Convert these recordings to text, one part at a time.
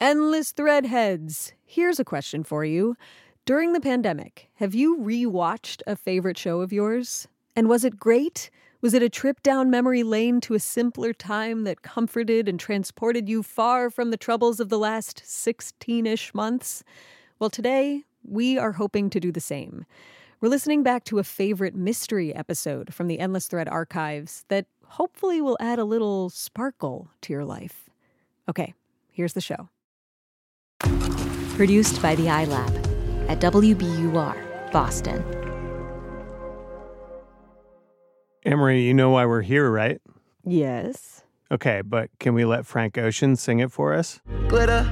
Endless threadheads. Here's a question for you. During the pandemic, have you rewatched a favorite show of yours? And was it great? Was it a trip down memory lane to a simpler time that comforted and transported you far from the troubles of the last 16 ish months? Well, today, we are hoping to do the same. We're listening back to a favorite mystery episode from the Endless Thread archives that hopefully will add a little sparkle to your life. Okay, here's the show. Produced by the iLab at WBUR, Boston. Amory, you know why we're here, right? Yes. Okay, but can we let Frank Ocean sing it for us? Glitter.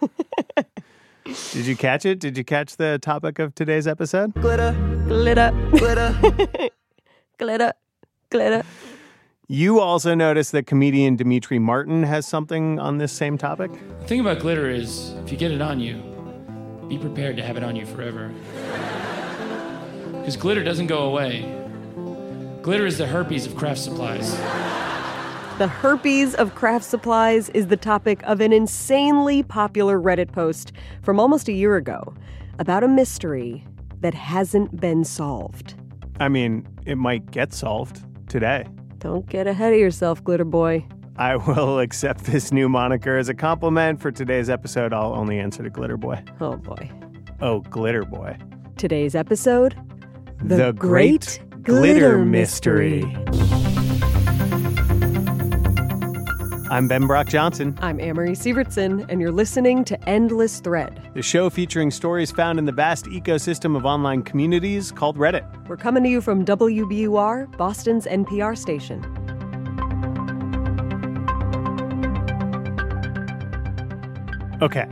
Did you catch it? Did you catch the topic of today's episode? Glitter. Glitter, Glitter. glitter, glitter. You also noticed that comedian Demetri Martin has something on this same topic? The thing about glitter is, if you get it on you, be prepared to have it on you forever. Because glitter doesn't go away. Glitter is the herpes of craft supplies. The herpes of craft supplies is the topic of an insanely popular Reddit post from almost a year ago about a mystery that hasn't been solved. I mean, it might get solved today. Don't get ahead of yourself, Glitter Boy. I will accept this new moniker as a compliment. For today's episode, I'll only answer to Glitter Boy. Oh boy. Oh, Glitter Boy. Today's episode The Great Glitter Mystery. I'm Ben Brock Johnson. I'm Amory Sievertson, and you're listening to Endless Thread. the show featuring stories found in the vast ecosystem of online communities called Reddit. We're coming to you from WBUR, Boston's NPR station. Okay.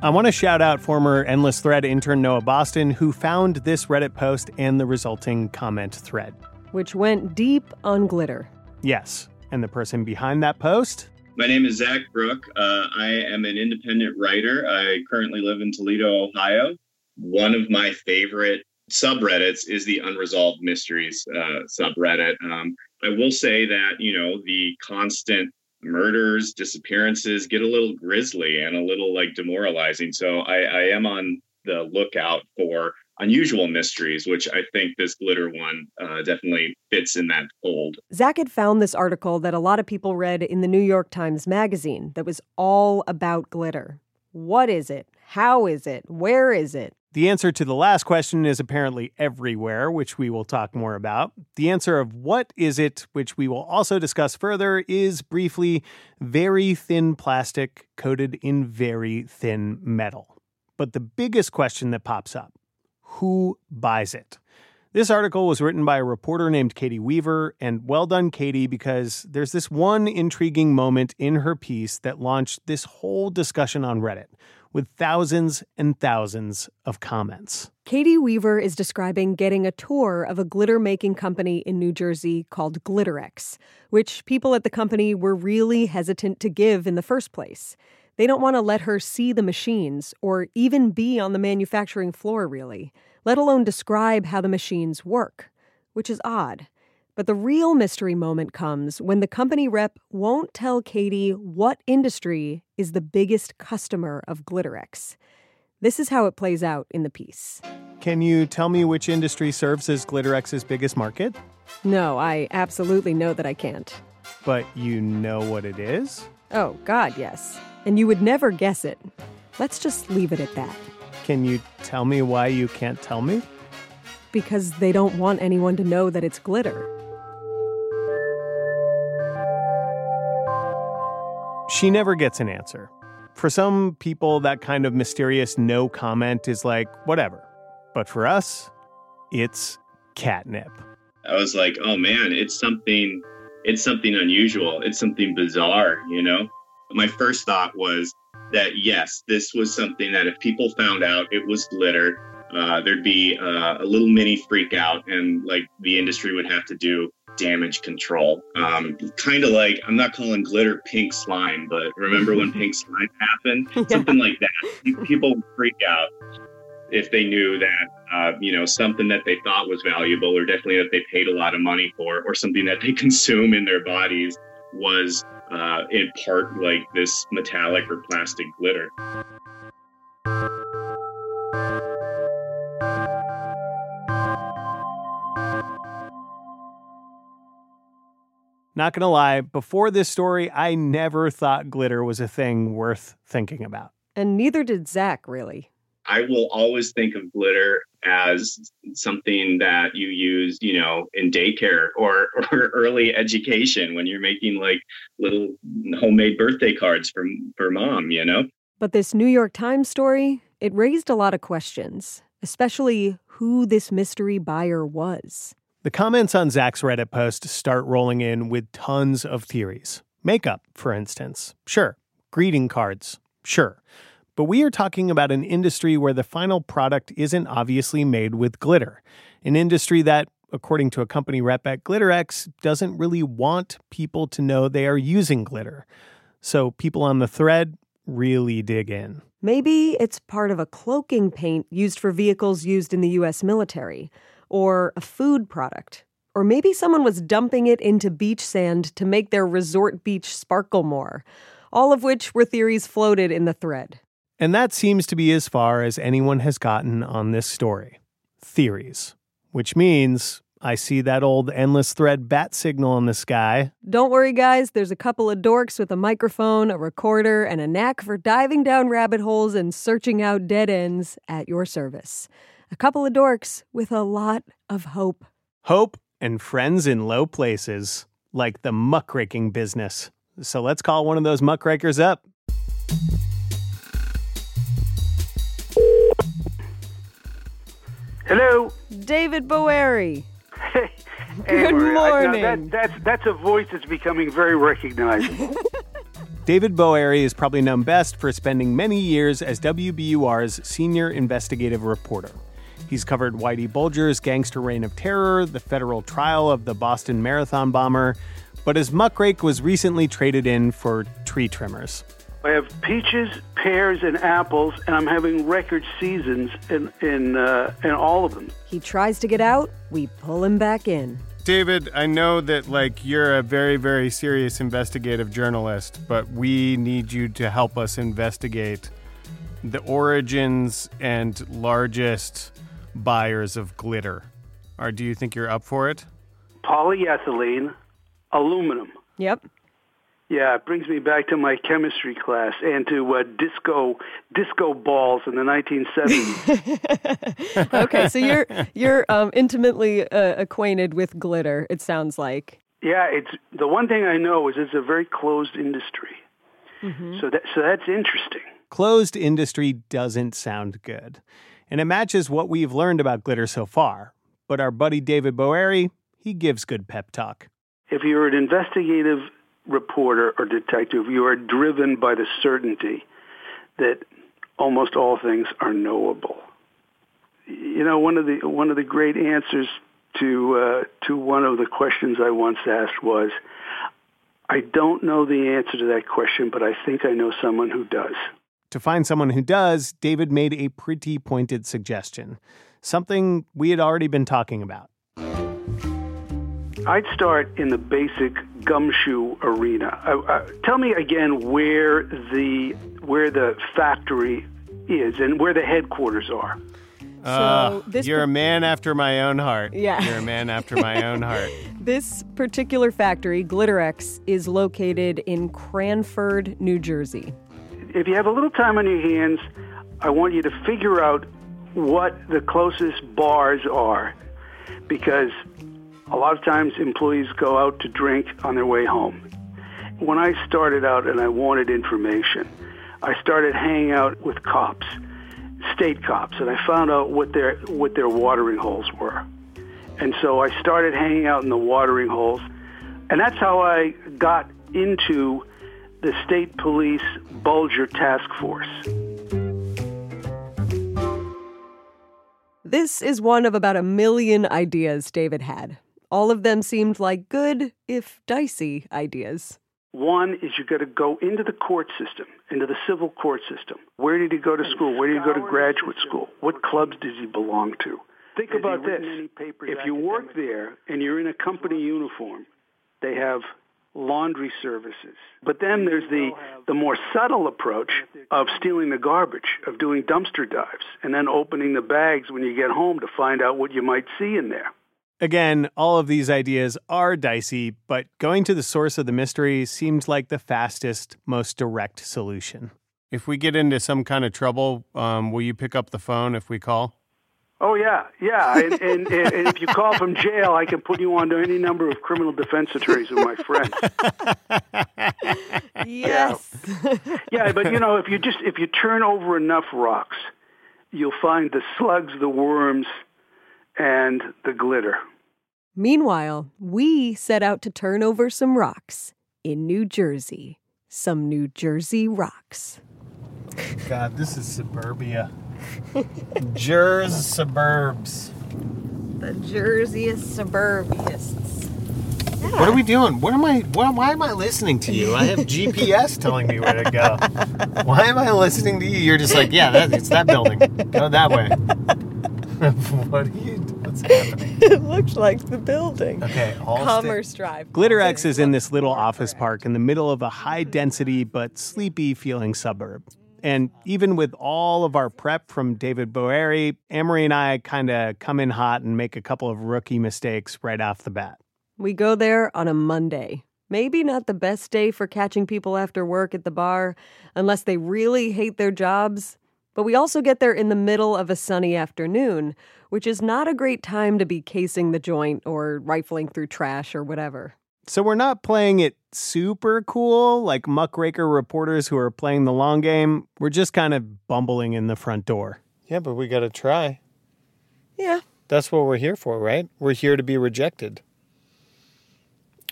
I want to shout out former Endless Thread intern Noah Boston, who found this Reddit post and the resulting comment thread. which went deep on glitter. Yes. And the person behind that post? My name is Zach Brook. Uh, I am an independent writer. I currently live in Toledo, Ohio. One of my favorite subreddits is the Unresolved Mysteries uh, subreddit. Um, I will say that, you know, the constant murders, disappearances get a little grisly and a little like demoralizing. So I, I am on the lookout for unusual mysteries, which I think this glitter one uh, definitely fits in that fold. Zach had found this article that a lot of people read in the New York Times Magazine that was all about glitter. What is it? How is it? Where is it? The answer to the last question is apparently everywhere, which we will talk more about. The answer of what is it, which we will also discuss further, is briefly very thin plastic coated in very thin metal. But the biggest question that pops up who buys it? This article was written by a reporter named Caity Weaver, and well done, Caity, because there's this one intriguing moment in her piece that launched this whole discussion on Reddit with thousands and thousands of comments. Caity Weaver is describing getting a tour of a glitter making company in New Jersey called Glitterex, which people at the company were really hesitant to give in the first place. They don't want to let her see the machines or even be on the manufacturing floor, really, let alone describe how the machines work, which is odd. But the real mystery moment comes when the company rep won't tell Caity what industry is the biggest customer of Glitterex. This is how it plays out in the piece. Can you tell me which industry serves as Glitterex's biggest market? No, I absolutely know that I can't. But you know what it is? Oh, God, yes. And you would never guess it. Let's just leave it at that. Can you tell me why you can't tell me? Because they don't want anyone to know that it's glitter. She never gets an answer. For some people, that kind of mysterious no comment is like, whatever. But for us, it's catnip. I was like, oh man, it's something it's something unusual. It's something bizarre, you know? My first thought was that yes, this was something that if people found out it was glitter, uh, there'd be uh, a little mini freak out and like the industry would have to do damage control. Um, kind of like, I'm not calling glitter pink slime, but remember when pink slime happened? Yeah. Something like that. People would freak out if they knew that uh, you know something that they thought was valuable or definitely that they paid a lot of money for or something that they consume in their bodies was uh, in part like this metallic or plastic glitter Not gonna lie, before this story, I never thought glitter was a thing worth thinking about. And neither did Zach, really. I will always think of glitter as something that you use, you know, in daycare or, or early education when you're making like little homemade birthday cards for for mom, you know. But this New York Times story, it raised a lot of questions, especially who this mystery buyer was. The comments on Zach's Reddit post start rolling in with tons of theories. Makeup, for instance. Sure. Greeting cards. Sure. But we are talking about an industry where the final product isn't obviously made with glitter. An industry that, according to a company rep at Glitterex, doesn't really want people to know they are using glitter. So people on the thread really dig in. Maybe it's part of a cloaking paint used for vehicles used in the US military, or a food product. Or maybe someone was dumping it into beach sand to make their resort beach sparkle more. All of which were theories floated in the thread. And that seems to be as far as anyone has gotten on this story theories, which means I see that old endless thread bat signal in the sky. Don't worry, guys, there's a couple of dorks with a microphone, a recorder, and a knack for diving down rabbit holes and searching out dead ends at your service. A couple of dorks with a lot of hope. Hope and friends in low places, like the muckraking business. So let's call one of those muckrakers up. Hello, David Boeri. Hey, Good morning. that, that's that's a voice that's becoming very recognizable. David Boeri is probably known best for spending many years as WBUR's senior investigative reporter. He's covered Whitey Bulger's gangster reign of terror, the federal trial of the Boston Marathon bomber, but his muckrake was recently traded in for tree trimmers. I have peaches, pears, and apples, and I'm having record seasons in in uh, in all of them. He tries to get out, we pull him back in. David, I know that like you're a very very serious investigative journalist, but we need you to help us investigate the origins and largest buyers of glitter. Or do you think you're up for it? Polyethylene, aluminum. Yep. Yeah, it brings me back to my chemistry class and to uh, disco disco balls in the 1970s. okay, so you're you're um, intimately uh, acquainted with glitter. It sounds like. Yeah, it's the one thing I know is it's a very closed industry. Mm-hmm. So that so that's interesting. Closed industry doesn't sound good, and it matches what we've learned about glitter so far. But our buddy David Boeri, he gives good pep talk. If you're an investigative reporter or detective, you are driven by the certainty that almost all things are knowable. You know, one of the one of the great answers to uh, to one of the questions I once asked was, "I don't know the answer to that question, but I think I know someone who does." To find someone who does, David made a pretty pointed suggestion, something we had already been talking about. I'd start in the basic gumshoe arena. Uh, uh, tell me again where the where the factory is and where the headquarters are. Uh, so you're per- a man after my own heart. Yeah. You're a man after my own heart. This particular factory, Glitterex, is located in Cranford, New Jersey. if you have a little time on your hands, I want you to figure out what the closest bars are because a lot of times employees go out to drink on their way home. When I started out and I wanted information, I started hanging out with cops, state cops, and I found out what their what their watering holes were. And so I started hanging out in the watering holes, and that's how I got into the state police Bulger Task Force. This is one of about a million ideas David had. All of them seemed like good, if dicey, ideas. One is you've got to go into the court system, into the civil court system. Where did he go to school? Where did he go to graduate school? What clubs does he belong to? Think Has about this. written any papers If you work there and you're in a company uniform, they have laundry services. But then there's the, the more subtle approach of stealing the garbage, of doing dumpster dives, and then opening the bags when you get home to find out what you might see in there. Again, all of these ideas are dicey, but going to the source of the mystery seems like the fastest, most direct solution. If we get into some kind of trouble, um, will you pick up the phone if we call? Oh yeah, yeah. And, and, and if you call from jail, I can put you on to any number of criminal defense attorneys who are my friends. Yes. Yeah, but you know, if you just if you turn over enough rocks, you'll find the slugs, the worms, and the glitter. Meanwhile, we set out to turn over some rocks in New Jersey. Some New Jersey rocks. God, this is suburbia. Jers suburbs. The Jerseyest suburbists. What are we doing? What am I? Why, why am I listening to you? I have GPS telling me where to go. Why am I listening to you? You're just like, yeah, that, it's that building. Go that way. what are you? What's happening? it looks like the building. Okay, all Commerce Drive. Glitterex is in this little office park in the middle of a high density but sleepy feeling suburb. And even with all of our prep from David Boeri, Amory and I kind of come in hot and make a couple of rookie mistakes right off the bat. We go there on a Monday. Maybe not the best day for catching people after work at the bar, unless they really hate their jobs. But we also get there in the middle of a sunny afternoon, which is not a great time to be casing the joint or rifling through trash or whatever. So we're not playing it super cool like muckraker reporters who are playing the long game. We're just kind of bumbling in the front door. Yeah, but we got to try. Yeah. That's what we're here for, right? We're here to be rejected.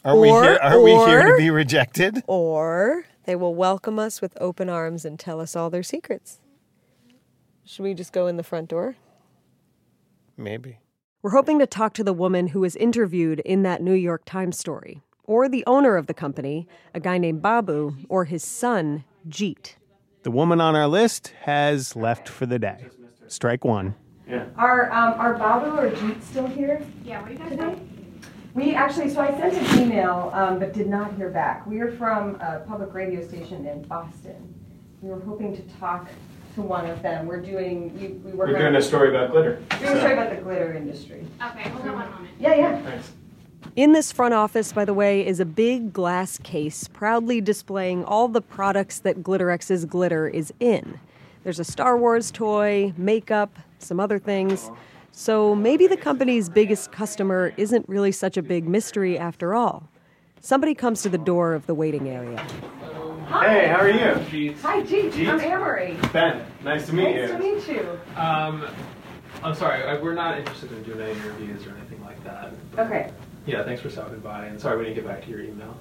Are we here? Are we here to be rejected? Or they will welcome us with open arms and tell us all their secrets. Should we just go in the front door? Maybe. We're hoping to talk to the woman who was interviewed in that New York Times story, or the owner of the company, a guy named Babu, or his son, Jeet. The woman on our list has left for the day. Strike one. Yeah. Are um, are Babu or Jeet still here? Yeah, what are you guys today? We actually, so I sent an email, um, but did not hear back. We are from a public radio station in Boston. We were hoping to talk to one of them. We're doing, we, we work a story about glitter. We're doing a story about the glitter industry. Okay, hold on one moment. Yeah, yeah. In this front office, by the way, is a big glass case proudly displaying all the products that Glitterex's glitter is in. There's a Star Wars toy, makeup, some other things. So maybe the company's biggest customer isn't really such a big mystery after all. Somebody comes to the door of the waiting area. Hey, how are you? Hi, Jeet. I'm Amory. Ben, nice to meet you. Nice to meet you. Um, I'm sorry, I, we're not interested in doing any interviews or anything like that. Okay, Yeah, thanks for stopping by, and sorry we didn't get back to your email.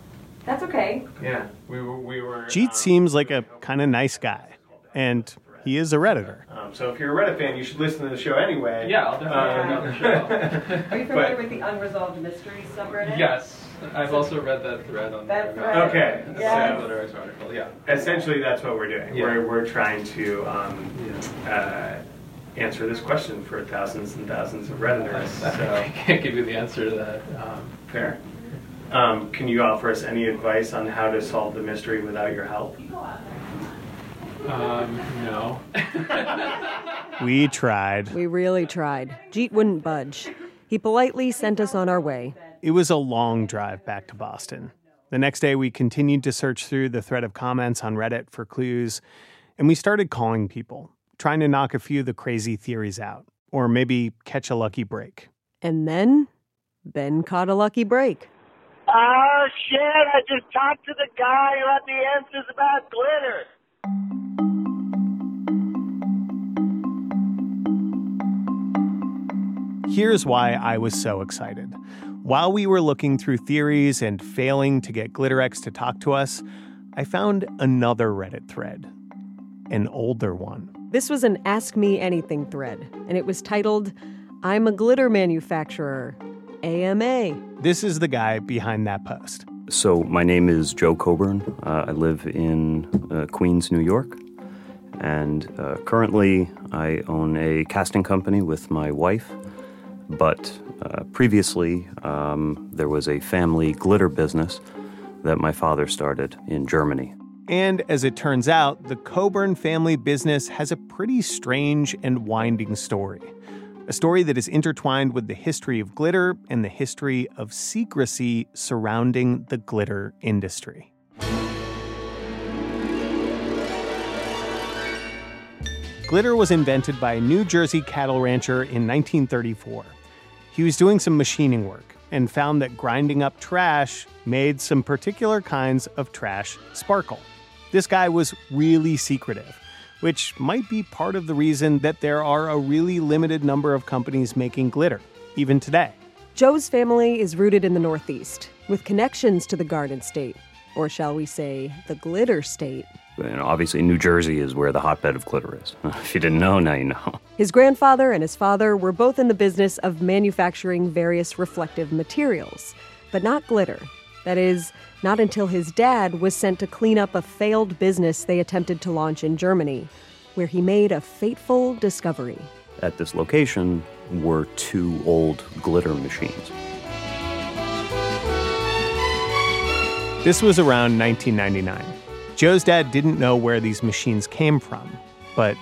that's okay. Yeah, we were. We were Jeet seems like a kind of nice guy, and he is a redditor. Um, so if you're a Reddit fan, you should listen to the show anyway. Yeah, I'll definitely check out the show. Are you familiar with the Unresolved Mysteries subreddit? yes, I've also read that thread on That thread. Okay, The Yeah. Glitter article, yeah. Essentially, that's what we're doing. Yeah. We're we're trying to um, uh, answer this question for thousands and thousands of redditors. I So can't give you the answer to that. Um, fair. Um, can you offer us any advice on how to solve the mystery without your help? um, no. We tried. We really tried. Jeet wouldn't budge. He politely sent us on our way. It was a long drive back to Boston. The next day, we continued to search through the thread of comments on Reddit for clues. And we started calling people, trying to knock a few of the crazy theories out, or maybe catch a lucky break. And then, Ben caught a lucky break. Oh, shit, I just talked to the guy who had the answers about glitter. Here's why I was so excited. While we were looking through theories and failing to get Glitterex to talk to us, I found another Reddit thread, an older one. This was an Ask Me Anything thread, and it was titled, I'm a glitter manufacturer, AMA. This is the guy behind that post. So, my name is Joe Coburn. Uh, I live in uh, Queens, New York. And uh, currently, I own a casting company with my wife. But uh, previously, um, there was a family glitter business that my father started in Germany. And as it turns out, the Coburn family business has a pretty strange and winding story. A story that is intertwined with the history of glitter and the history of secrecy surrounding the glitter industry. Glitter was invented by a New Jersey cattle rancher in 1934. He was doing some machining work and found that grinding up trash made some particular kinds of trash sparkle. This guy was really secretive, which might be part of the reason that there are a really limited number of companies making glitter, even today. Joe's family is rooted in the Northeast, with connections to the Garden State, or shall we say, the Glitter State. And obviously, New Jersey is where the hotbed of glitter is. If you didn't know, now you know. His grandfather and his father were both in the business of manufacturing various reflective materials, but not glitter. That is, not until his dad was sent to clean up a failed business they attempted to launch in Germany, where he made a fateful discovery. At this location were two old glitter machines. This was around 1999. Joe's dad didn't know where these machines came from, but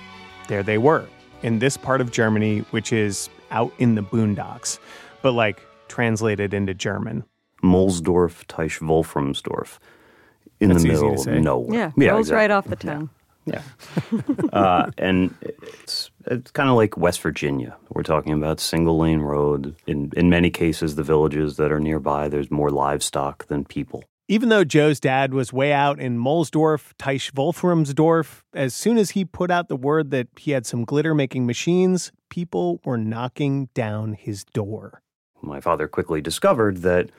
there they were in this part of Germany, which is out in the boondocks, but like translated into German. Mohlsdorf-Teichwolframsdorf. In That's the middle of nowhere. Yeah, rolls exactly. right off the tongue. Yeah. uh, and it's it's kind of like West Virginia. We're talking about single lane road. In in many cases, the villages that are nearby, there's more livestock than people. Even though Joe's dad was way out in Mohlsdorf-Teichwolframsdorf, as soon as he put out the word that he had some glitter making machines, people were knocking down his door. My father quickly discovered that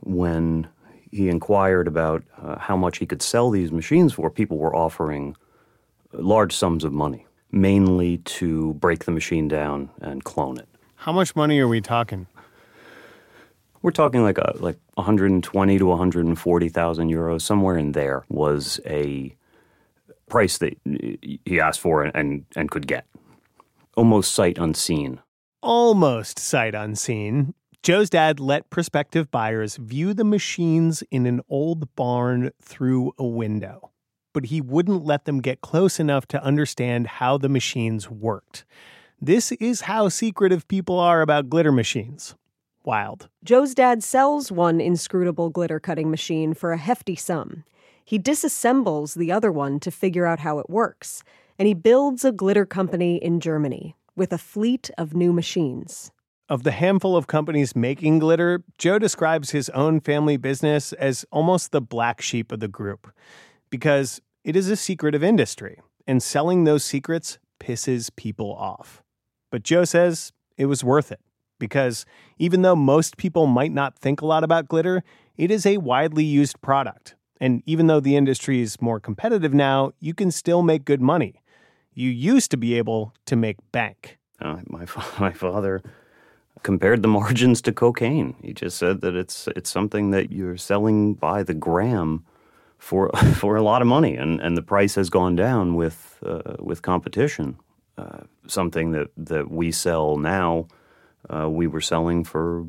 when he inquired about uh, how much he could sell these machines for, people were offering large sums of money, mainly to break the machine down and clone it. How much money are we talking? We're talking like a like 120 to 140,000 euros, somewhere in there was a price that he asked for and, and, and could get. Almost sight unseen. Almost sight unseen. Joe's dad let prospective buyers view the machines in an old barn through a window, but he wouldn't let them get close enough to understand how the machines worked. This is how secretive people are about glitter machines. Wild. Joe's dad sells one inscrutable glitter cutting machine for a hefty sum. He disassembles the other one to figure out how it works, and he builds a glitter company in Germany with a fleet of new machines. Of the handful of companies making glitter, Joe describes his own family business as almost the black sheep of the group because it is a secretive industry, and selling those secrets pisses people off. But Joe says it was worth it because even though most people might not think a lot about glitter, it is a widely used product. And even though the industry is more competitive now, you can still make good money. You used to be able to make bank. Uh, my my father compared the margins to cocaine. He just said that it's it's something that you're selling by the gram for for a lot of money, and, and the price has gone down with uh, with competition. Uh, something that, that we sell now, uh, we were selling for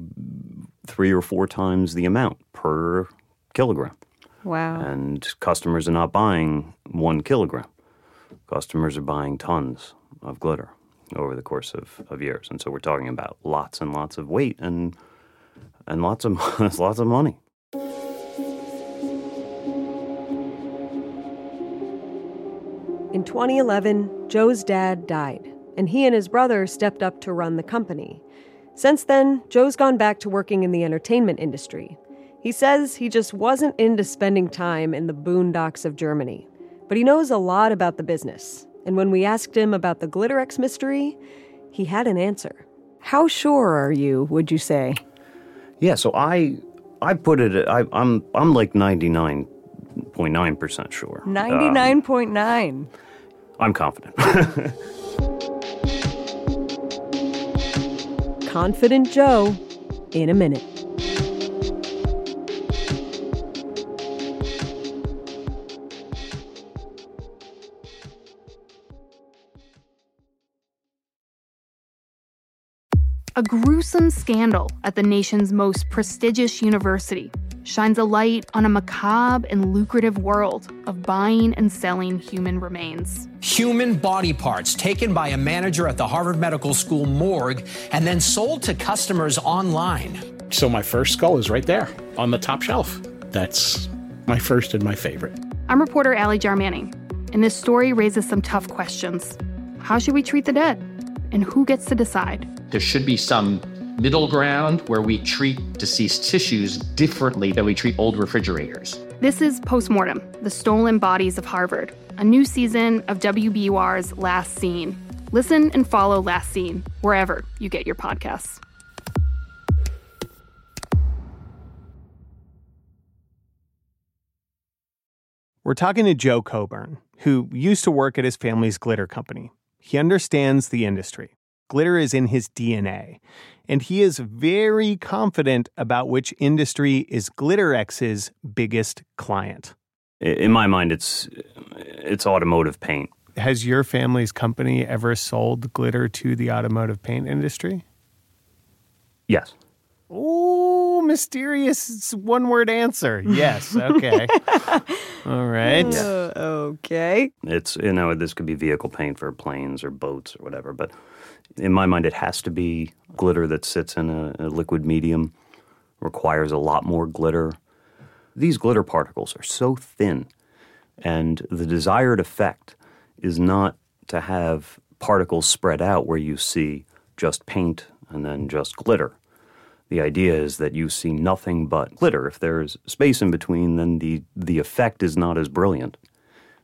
three or four times the amount per kilogram. Wow. And customers are not buying one kilogram. Customers are buying tons of glitter over the course of, of years. And so we're talking about lots and lots of weight and and lots of lots of money. In In 2011, Joe's dad died, and he and his brother stepped up to run the company. Since then, Joe's gone back to working in the entertainment industry. He says he just wasn't into spending time in the boondocks of Germany, but he knows a lot about the business. And when we asked him about the Glitterex mystery, he had an answer. How sure are you, would you say? Yeah, so I I put it at, I, I'm I'm like 99.9% sure. Um, 99.9. I'm confident. Confident Joe in a minute. A gruesome scandal at the nation's most prestigious university shines a light on a macabre and lucrative world of buying and selling human remains. Human body parts taken by a manager at the Harvard Medical School morgue and then sold to customers online. So my first skull is right there on the top shelf. That's my first and my favorite. I'm reporter Ally Jarmanning, and this story raises some tough questions. How should we treat the dead? And who gets to decide? There should be some middle ground where we treat deceased tissues differently than we treat old refrigerators. This is Postmortem The Stolen Bodies of Harvard, a new season of WBUR's Last Seen. Listen and follow Last Seen wherever you get your podcasts. We're talking to Joe Coburn, who used to work at his family's glitter company. He understands the industry. Glitter is in his DNA, and he is very confident about which industry is Glitterex's biggest client. In my mind, it's it's automotive paint. Has your family's company ever sold glitter to the automotive paint industry? Yes. Oh, mysterious one word answer. Yes. Okay. All right. Uh, okay. It's you know this could be vehicle paint for planes or boats or whatever, but in my mind, it has to be glitter that sits in a, a liquid medium, requires a lot more glitter. These glitter particles are so thin, and the desired effect is not to have particles spread out where you see just paint and then just glitter. The idea is that you see nothing but glitter. If there's space in between, then the, the effect is not as brilliant.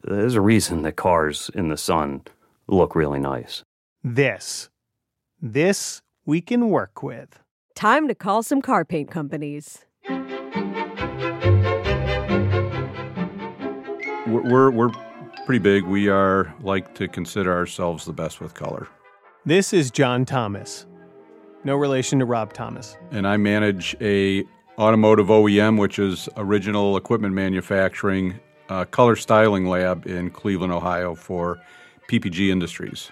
There's a reason that cars in the sun look really nice. This. This we can work with. Time to call some car paint companies. We're, we're, we're pretty big. We are like to consider ourselves the best with color. This is John Thomas. No relation to Rob Thomas. And I manage a automotive OEM, which is original equipment manufacturing, uh, color styling lab in Cleveland, Ohio for PPG Industries.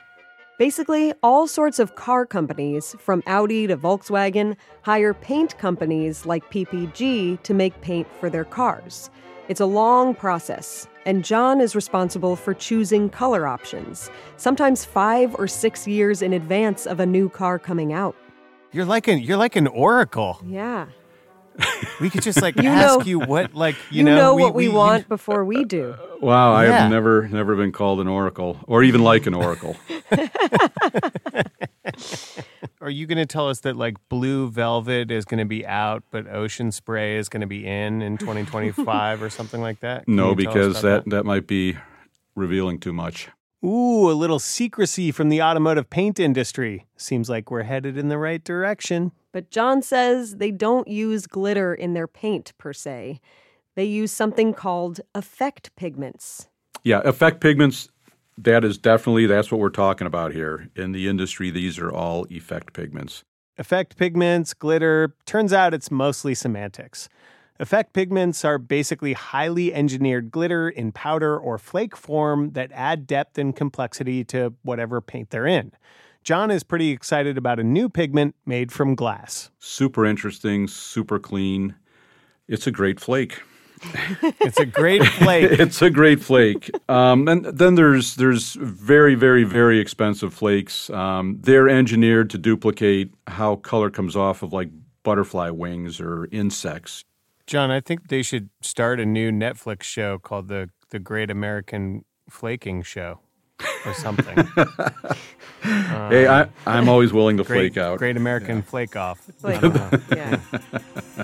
Basically, all sorts of car companies, from Audi to Volkswagen, hire paint companies like PPG to make paint for their cars. It's a long process, and John is responsible for choosing color options, sometimes five or six years in advance of a new car coming out. You're like an you're like an oracle. Yeah. We could just like You ask know- you what like you, You, know, know, what we, want before we do. Wow, I Yeah. have never never been called an oracle, or even like an oracle. Are you going to tell us that like Blue Velvet is going to be out, but Ocean Spray is going to be in in 2025 or something like that? Can no, you tell us because about that, that might be revealing too much. Ooh, a little secrecy from the automotive paint industry. Seems like we're headed in the right direction. But John says they don't use glitter in their paint per se. They use something called effect pigments. Yeah, effect pigments. That is definitely that's what we're talking about here in the industry. These are all effect pigments. Effect pigments, glitter, turns out it's mostly semantics. Effect pigments are basically highly engineered glitter in powder or flake form that add depth and complexity to whatever paint they're in. John is pretty excited about a new pigment made from glass. Super interesting, super clean. It's a great flake. It's a great flake. it's a great flake. Um, and then there's there's very very very expensive flakes. Um, they're engineered to duplicate how color comes off of like butterfly wings or insects. John, I think they should start a new Netflix show called the the Great American Flaking Show. or something. hey, I, I'm always willing to great, flake out. Great American flake off. Flake I don't know. yeah.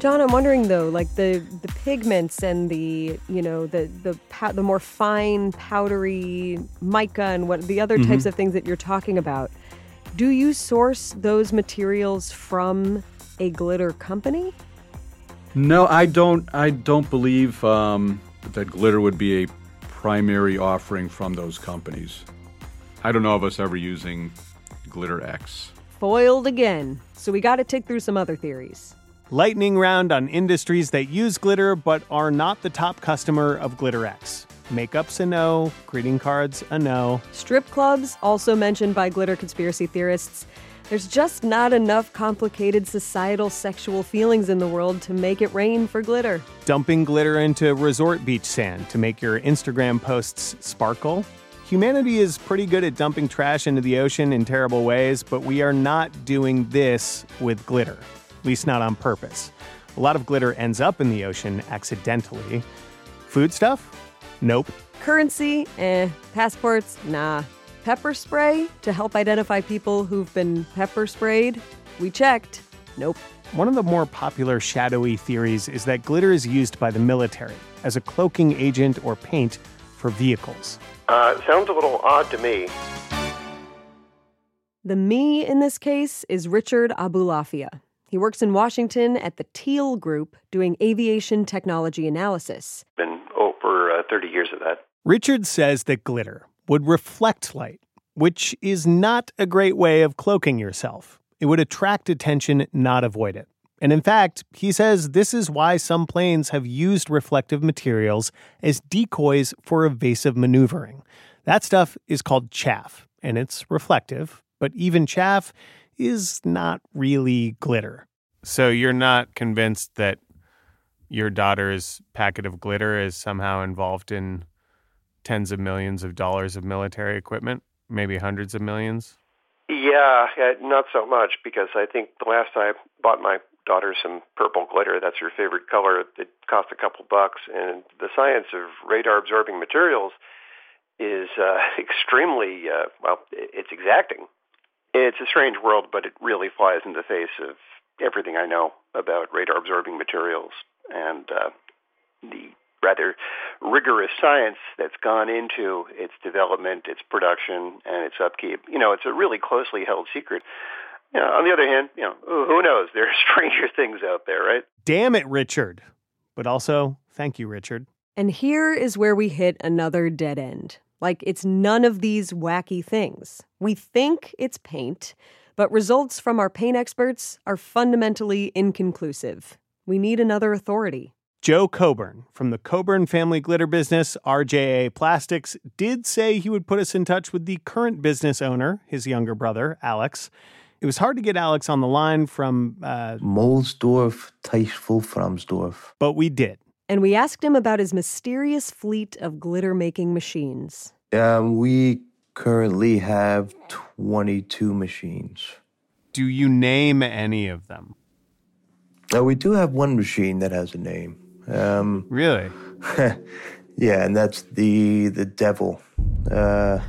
John, I'm wondering though, like the the pigments and the you know the the pow- the more fine powdery mica and what the other types Mhm. of things that you're talking about. Do you source those materials from a glitter company? No, I don't. I don't believe um, that glitter would be a primary offering from those companies. I don't know of us ever using Glitterex. Foiled again. So we got to tick through some other theories. Lightning round on industries that use glitter but are not the top customer of Glitterex. Makeup's a no, greeting cards a no. Strip clubs, also mentioned by glitter conspiracy theorists. There's just not enough complicated societal sexual feelings in the world to make it rain for glitter. Dumping glitter into resort beach sand to make your Instagram posts sparkle. Humanity is pretty good at dumping trash into the ocean in terrible ways, but we are not doing this with glitter, at least not on purpose. A lot of glitter ends up in the ocean accidentally. Food stuff? Nope. Currency, eh. Passports, nah. Pepper spray to help identify people who've been pepper sprayed? We checked. Nope. One of the more popular shadowy theories is that glitter is used by the military as a cloaking agent or paint for vehicles. Uh, sounds a little odd to me. The me in this case is Richard Abulafia. He works in Washington at the Teal Group doing aviation technology analysis. Been over uh, 30 years of that. Richard says that glitter would reflect light, which is not a great way of cloaking yourself. It would attract attention, not avoid it. And in fact, he says this is why some planes have used reflective materials as decoys for evasive maneuvering. That stuff is called chaff, and it's reflective, but even chaff is not really glitter. So you're not convinced that your daughter's packet of glitter is somehow involved in tens of millions of dollars of military equipment, maybe hundreds of millions? Yeah, yeah, not so much because I think the last time I bought my daughter some purple glitter, that's her favorite color, it cost a couple bucks. And the science of radar absorbing materials is uh, extremely, uh, well, it's exacting. It's a strange world, but it really flies in the face of everything I know about radar absorbing materials and uh, the rather rigorous science that's gone into its development, its production, and its upkeep. You know, it's a really closely held secret. You know, on the other hand, you know, who knows? There are stranger things out there, right? Damn it, Richard. But also, thank you, Richard. And here is where we hit another dead end. Like, it's none of these wacky things. We think it's paint, but results from our paint experts are fundamentally inconclusive. We need another authority. Joe Coburn from the Coburn family glitter business, RJA Plastics, did say he would put us in touch with the current business owner, his younger brother, Alex. It was hard to get Alex on the line from. Uh, Mohlsdorf, Teichel-Framsdorf. But we did. And we asked him about his mysterious fleet of glitter making machines. Um, we currently have 22 machines. Do you name any of them? Uh, we do have one machine that has a name. Um, really? yeah, and that's the the devil. Uh,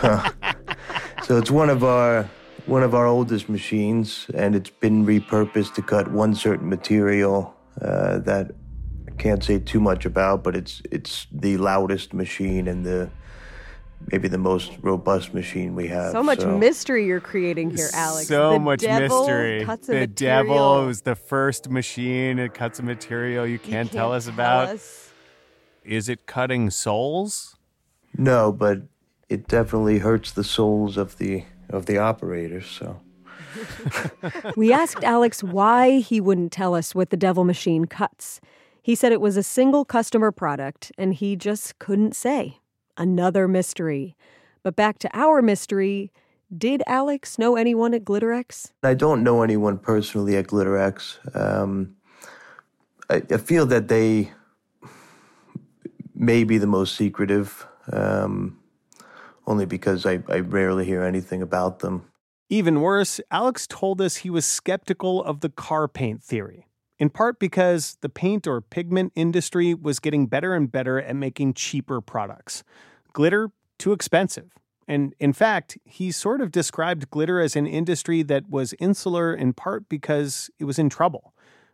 so it's one of our one of our oldest machines, and it's been repurposed to cut one certain material uh, that I can't say too much about, but it's it's the loudest machine and the maybe the most robust machine we have. So much mystery you're creating here, Alex. So The much devil mystery. Cuts a the material. devil was the first machine. It cuts a material you can't, tell can't us tell about. us. Is it cutting souls? No, but it definitely hurts the souls of the of the operators. So we asked Alex why he wouldn't tell us what the devil machine cuts. He said it was a single customer product and he just couldn't say. Another mystery. But back to our mystery did Alex know anyone at Glitterex? I don't know anyone personally at Glitterex. Um, I, I feel that they may be the most secretive, um, only because I, I rarely hear anything about them. Even worse, Alex told us he was skeptical of the car paint theory. in part because the paint or pigment industry was getting better and better at making cheaper products. Glitter, too expensive. And in fact, he sort of described glitter as an industry that was insular in part because it was in trouble.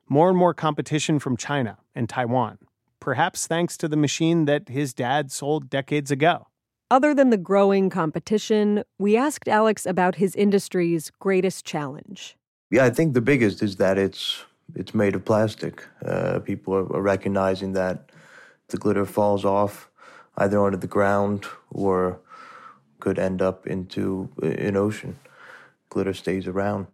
More and more competition from China and Taiwan, perhaps thanks to the machine that his dad sold decades ago. Other than the growing competition, we asked Alex about his industry's greatest challenge. Yeah, I think the biggest is that it's it's made of plastic. Uh, people are, recognizing that the glitter falls off either onto the ground or could end up into an ocean. Glitter stays around.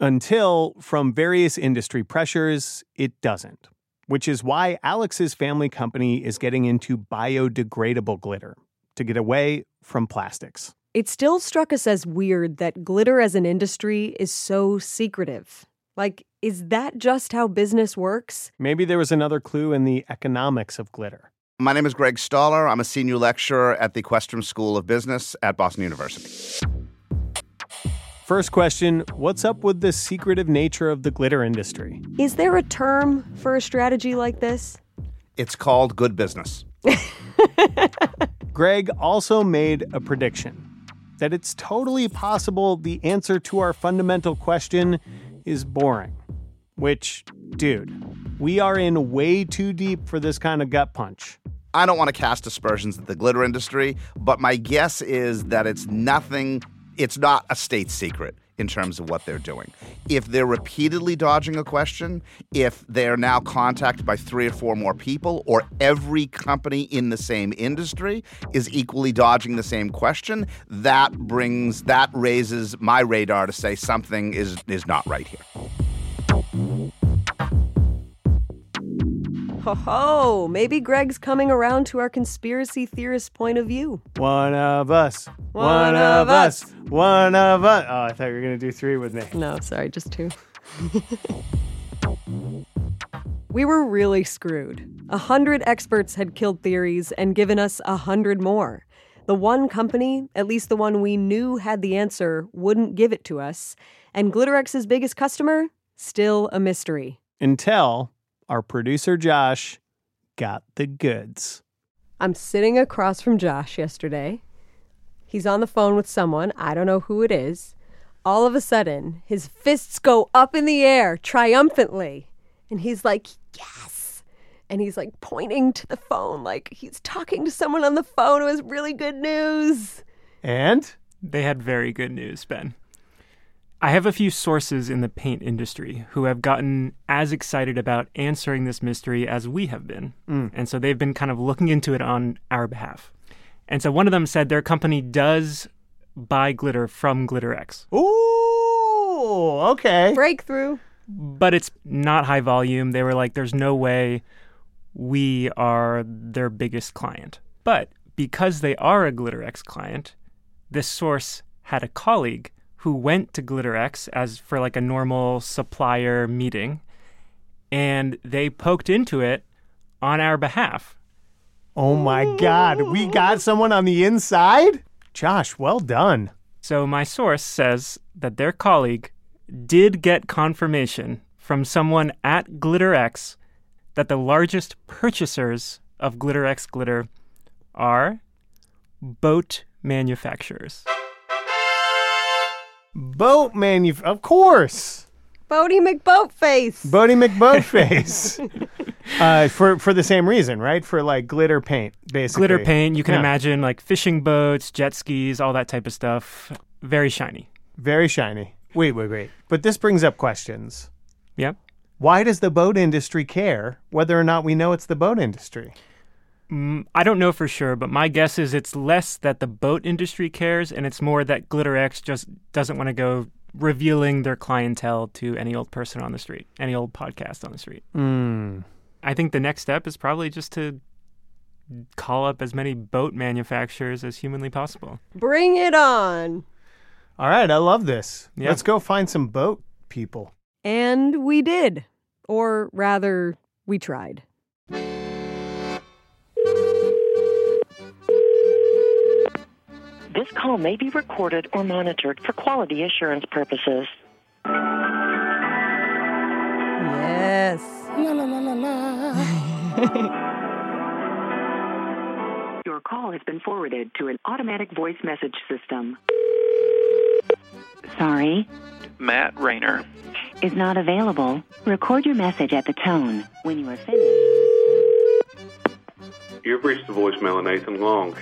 Until, from various industry pressures, it doesn't. Which is why Alex's family company is getting into biodegradable glitter to get away from plastics. It still struck us as weird that glitter as an industry is so secretive. Like, is that just how business works? Maybe there was another clue in the economics of glitter. My name is Greg Stoller. I'm a senior lecturer at the Questrom School of Business at Boston University. First question What's up with the secretive nature of the glitter industry? Is there a term for a strategy like this? It's called good business. Greg also made a prediction that it's totally possible the answer to our fundamental question is boring. Which, dude, we are in way too deep for this kind of gut punch. I don't want to cast aspersions at the glitter industry, but my guess is that it's nothing, it's not a state secret in terms of what they're doing. If they're repeatedly dodging a question, if they're now contacted by three or four more people, or every company in the same industry is equally dodging the same question, that brings that raises my radar to say something is is not right here. Ho ho! Maybe Greg's coming around to our conspiracy theorist point of view. One of us. One, One of us. us. One of us. Oh, I thought you were going to do three with me. No, sorry, just two. we were really screwed. A hundred experts had killed theories and given us a hundred more. The one company, at least the one we knew had the answer, wouldn't give it to us. And Glitterex's biggest customer, still a mystery. Until our producer Josh got the goods. I'm sitting across from Josh yesterday. He's on the phone with someone. I don't know who it is. All of a sudden, his fists go up in the air triumphantly. And he's like, Yes. And he's like pointing to the phone, like he's talking to someone on the phone who has really good news. And? They had very good news, Ben. I have a few sources in the paint industry who have gotten as excited about answering this mystery as we have been. Mm. And so they've been kind of looking into it on our behalf. And so one of them said their company does buy glitter from Glitterex. Ooh, okay. Breakthrough. But it's not high volume. They were like, there's no way we are their biggest client. But because they are a Glitterex client, this source had a colleague who went to Glitterex as for like a normal supplier meeting, and they poked into it on our behalf. Oh my God, we got someone on the inside? Josh, well done. So, my source says that their colleague did get confirmation from someone at Glitterex that the largest purchasers of Glitterex glitter are boat manufacturers. Boat manuf of course. Boaty McBoatface. Boaty McBoatface. uh, for for the same reason, right? For like glitter paint, basically. Glitter paint. You can yeah. imagine like fishing boats, jet skis, all that type of stuff. Very shiny. Very shiny. Wait, wait, wait. But this brings up questions. Yep. Why does the boat industry care whether or not we know it's the boat industry? Mm, I don't know for sure, but my guess is it's less that the boat industry cares and it's more that Glitterex just doesn't want to go revealing their clientele to any old person on the street, any old podcast on the street. Mm. I think the next step is probably just to call up as many boat manufacturers as humanly possible. Bring it on. All right, I love this. Yeah. Let's go find some boat people. And we did. Or rather, we tried. This call may be recorded or monitored for quality assurance purposes. Yes. La la la la la. Your call has been forwarded to an automatic voice message system. Sorry, Matt Rayner. is not available. Record your message at the tone. When you are finished. You've reached the voicemail of Nathan Long.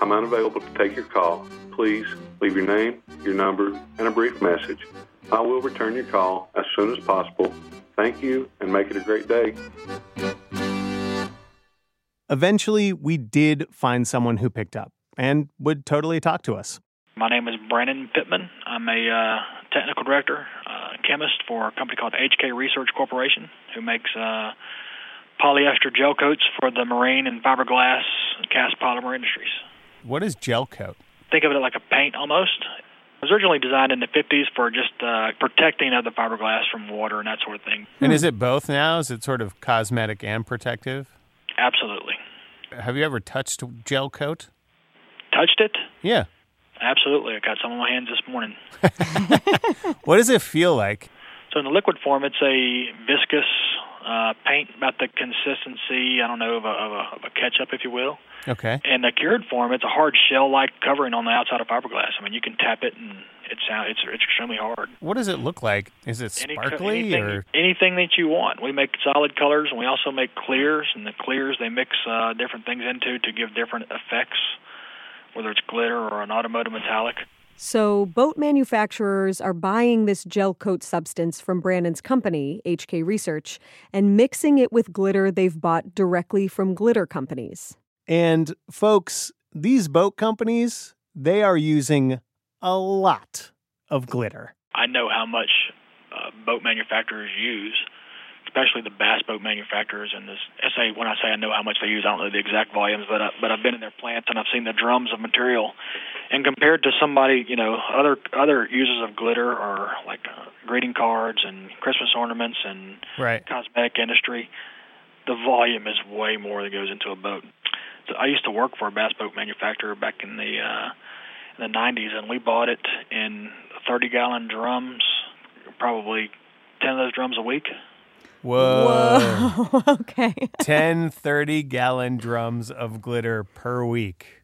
I'm unavailable to take your call. Please leave your name, your number, and a brief message. I will return your call as soon as possible. Thank you and make it a great day. Eventually, we did find someone who picked up and would totally talk to us. My name is Brandon Pittman. I'm a uh, technical director, uh, chemist for a company called HK Research Corporation, who makes uh, polyester gel coats for the marine and fiberglass and cast polymer industries. What is gel coat? Think of it like a paint almost. It was originally designed in the 50s for just uh, protecting of the fiberglass from water and that sort of thing. And is it both now? Is it sort of cosmetic and protective? Absolutely. Have you ever touched gel coat? Touched it? Yeah. Absolutely. I got some on my hands this morning. What does it feel like? So in the liquid form, it's a viscous uh, paint about the consistency, I don't know, of a, of a, of a ketchup, if you will. Okay. In the cured form, it's a hard shell-like covering on the outside of fiberglass. I mean, you can tap it, and it's it's it's extremely hard. What does it look like? Is it Any sparkly anything, or anything that you want. We make solid colors, and we also make clears. And the clears they mix uh, different things into to give different effects, whether it's glitter or an automotive metallic. So, boat manufacturers are buying this gel coat substance from Brandon's company, HK Research, and mixing it with glitter they've bought directly from glitter companies. And folks, these boat companies, they are using a lot of glitter. I know how much uh, boat manufacturers use, especially the bass boat manufacturers. And this, I say when I say I know how much they use, I don't know the exact volumes, but I, but I've been in their plants and I've seen the drums of material. And compared to somebody, you know, other other users of glitter are like uh, greeting cards and Christmas ornaments and Right. cosmetic industry, the volume is way more that goes into a boat. So I used to work for a bass boat manufacturer back in the uh, in the 90s, and we bought it in 30 gallon drums, probably 10 of those drums a week. Whoa. Whoa. okay. 10 30 gallon drums of glitter per week.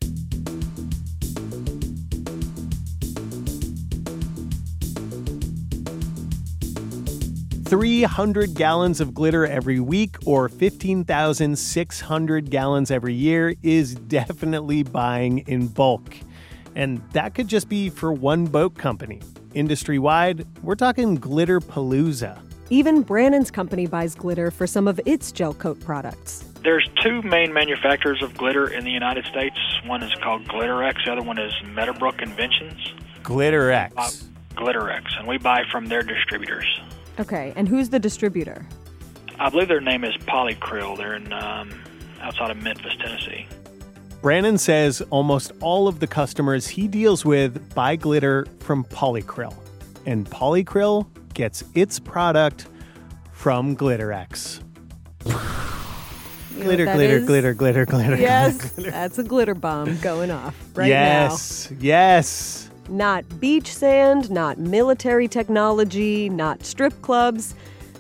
Three hundred gallons of glitter every week, or fifteen thousand six hundred gallons every year, is definitely buying in bulk, and that could just be for one boat company. Industry wide, we're talking glitter palooza. Even Brandon's company buys glitter for some of its gel coat products. There's two main manufacturers of glitter in the United States. One is called Glitterex, the other one is Meadowbrook Inventions. Glitterex. Uh, Glitterex, and we buy from their distributors. Okay, and who's the distributor? I believe their name is Polycryl. They're in um, outside of Memphis, Tennessee. Brandon says almost all of the customers he deals with buy glitter from Polycryl, and Polycryl gets its product from Glitterex. You glitter, glitter, is? glitter, glitter, glitter. Yes, glitter. that's a glitter bomb going off right yes, yes. now. Not beach sand, not military technology, not strip clubs.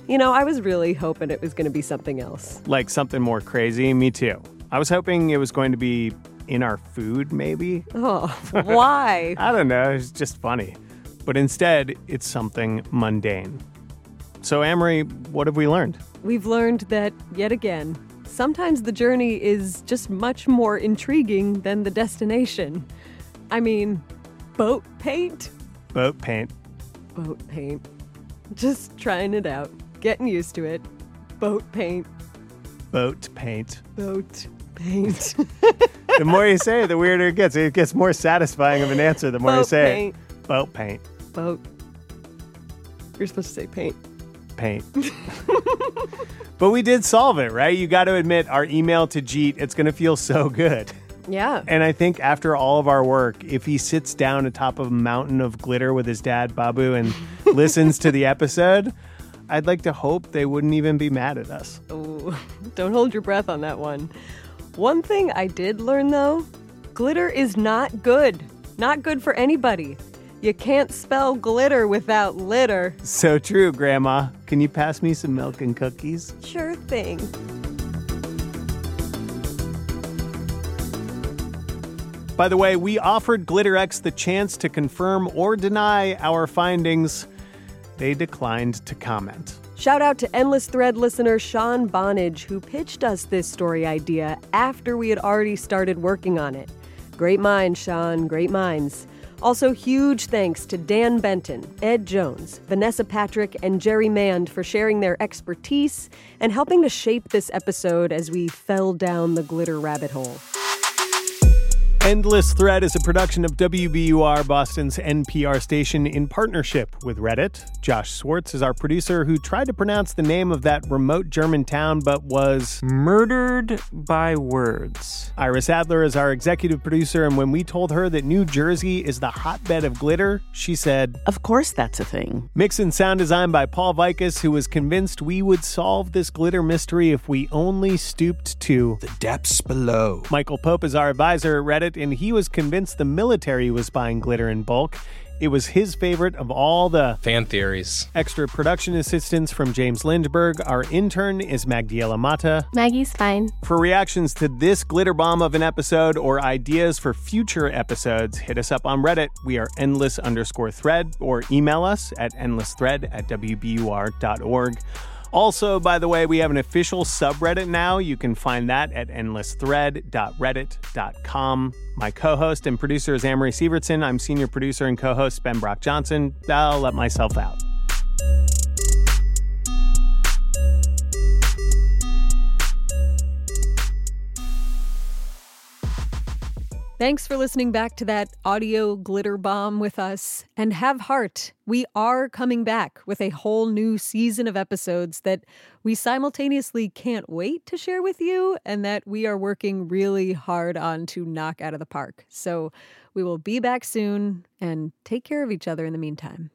You know, I was really hoping it was going to be something else. Like something more crazy. Me too. I was hoping it was going to be in our food, maybe. Oh, why? I don't know. It's just funny. But instead, it's something mundane. So, Amory, what have we learned? We've learned that, yet again, sometimes the journey is just much more intriguing than the destination. I mean, boat paint? Boat paint. Boat paint. Just trying it out, getting used to it. Boat paint, Boat paint. boat paint. The more you say it, the weirder it gets. It gets more satisfying of an answer the more you Boat say paint. it. Boat paint. boat. You're supposed to say paint. Paint. but we did solve it, right? You got to admit, our email to Jeet, it's going to feel so good. Yeah. And I think after all of our work, if he sits down atop of a mountain of glitter with his dad, Babu, and listens to the episode, I'd like to hope they wouldn't even be mad at us. Ooh, don't hold your breath on that one. One thing I did learn though glitter is not good. Not good for anybody. You can't spell glitter without litter. So true, Grandma. Can you pass me some milk and cookies? Sure thing. By the way, we offered Glitterex the chance to confirm or deny our findings. They declined to comment. Shout out to Endless Thread listener Sean Bonage, who pitched us this story idea after we had already started working on it. Great minds, Sean, great minds. Also, huge thanks to Dan Benton, Ed Jones, Vanessa Patrick, and Jerry Mand for sharing their expertise and helping to shape this episode as we fell down the glitter rabbit hole. Endless Thread is a production of WBUR Boston's NPR station in partnership with Reddit. Josh Swartz is our producer who tried to pronounce the name of that remote German town but was murdered by words. Iris Adler is our executive producer, and when we told her that New Jersey is the hotbed of glitter, she said, Of course that's a thing. Mix and sound design by Paul Vaitkus, who was convinced we would solve this glitter mystery if we only stooped to the depths below. Michael Pope is our advisor at Reddit and he was convinced the military was buying glitter in bulk. It was his favorite of all the fan theories. Extra production assistance from James Lindberg. Our intern is Magdiela Mata. Maggie's fine. For reactions to this glitter bomb of an episode or ideas for future episodes, hit us up on Reddit. We are endless underscore thread or email us at endlessthread at wbur.org. Also, by the way, we have an official subreddit now. You can find that at endlessthread.reddit.com. My co host and producer is Amory Sievertson. I'm senior producer and co host Ben Brock Johnson. I'll let myself out. Thanks for listening back to that audio glitter bomb with us. And have heart. We are coming back with a whole new season of episodes that we simultaneously can't wait to share with you and that we are working really hard on to knock out of the park. So we will be back soon and take care of each other in the meantime.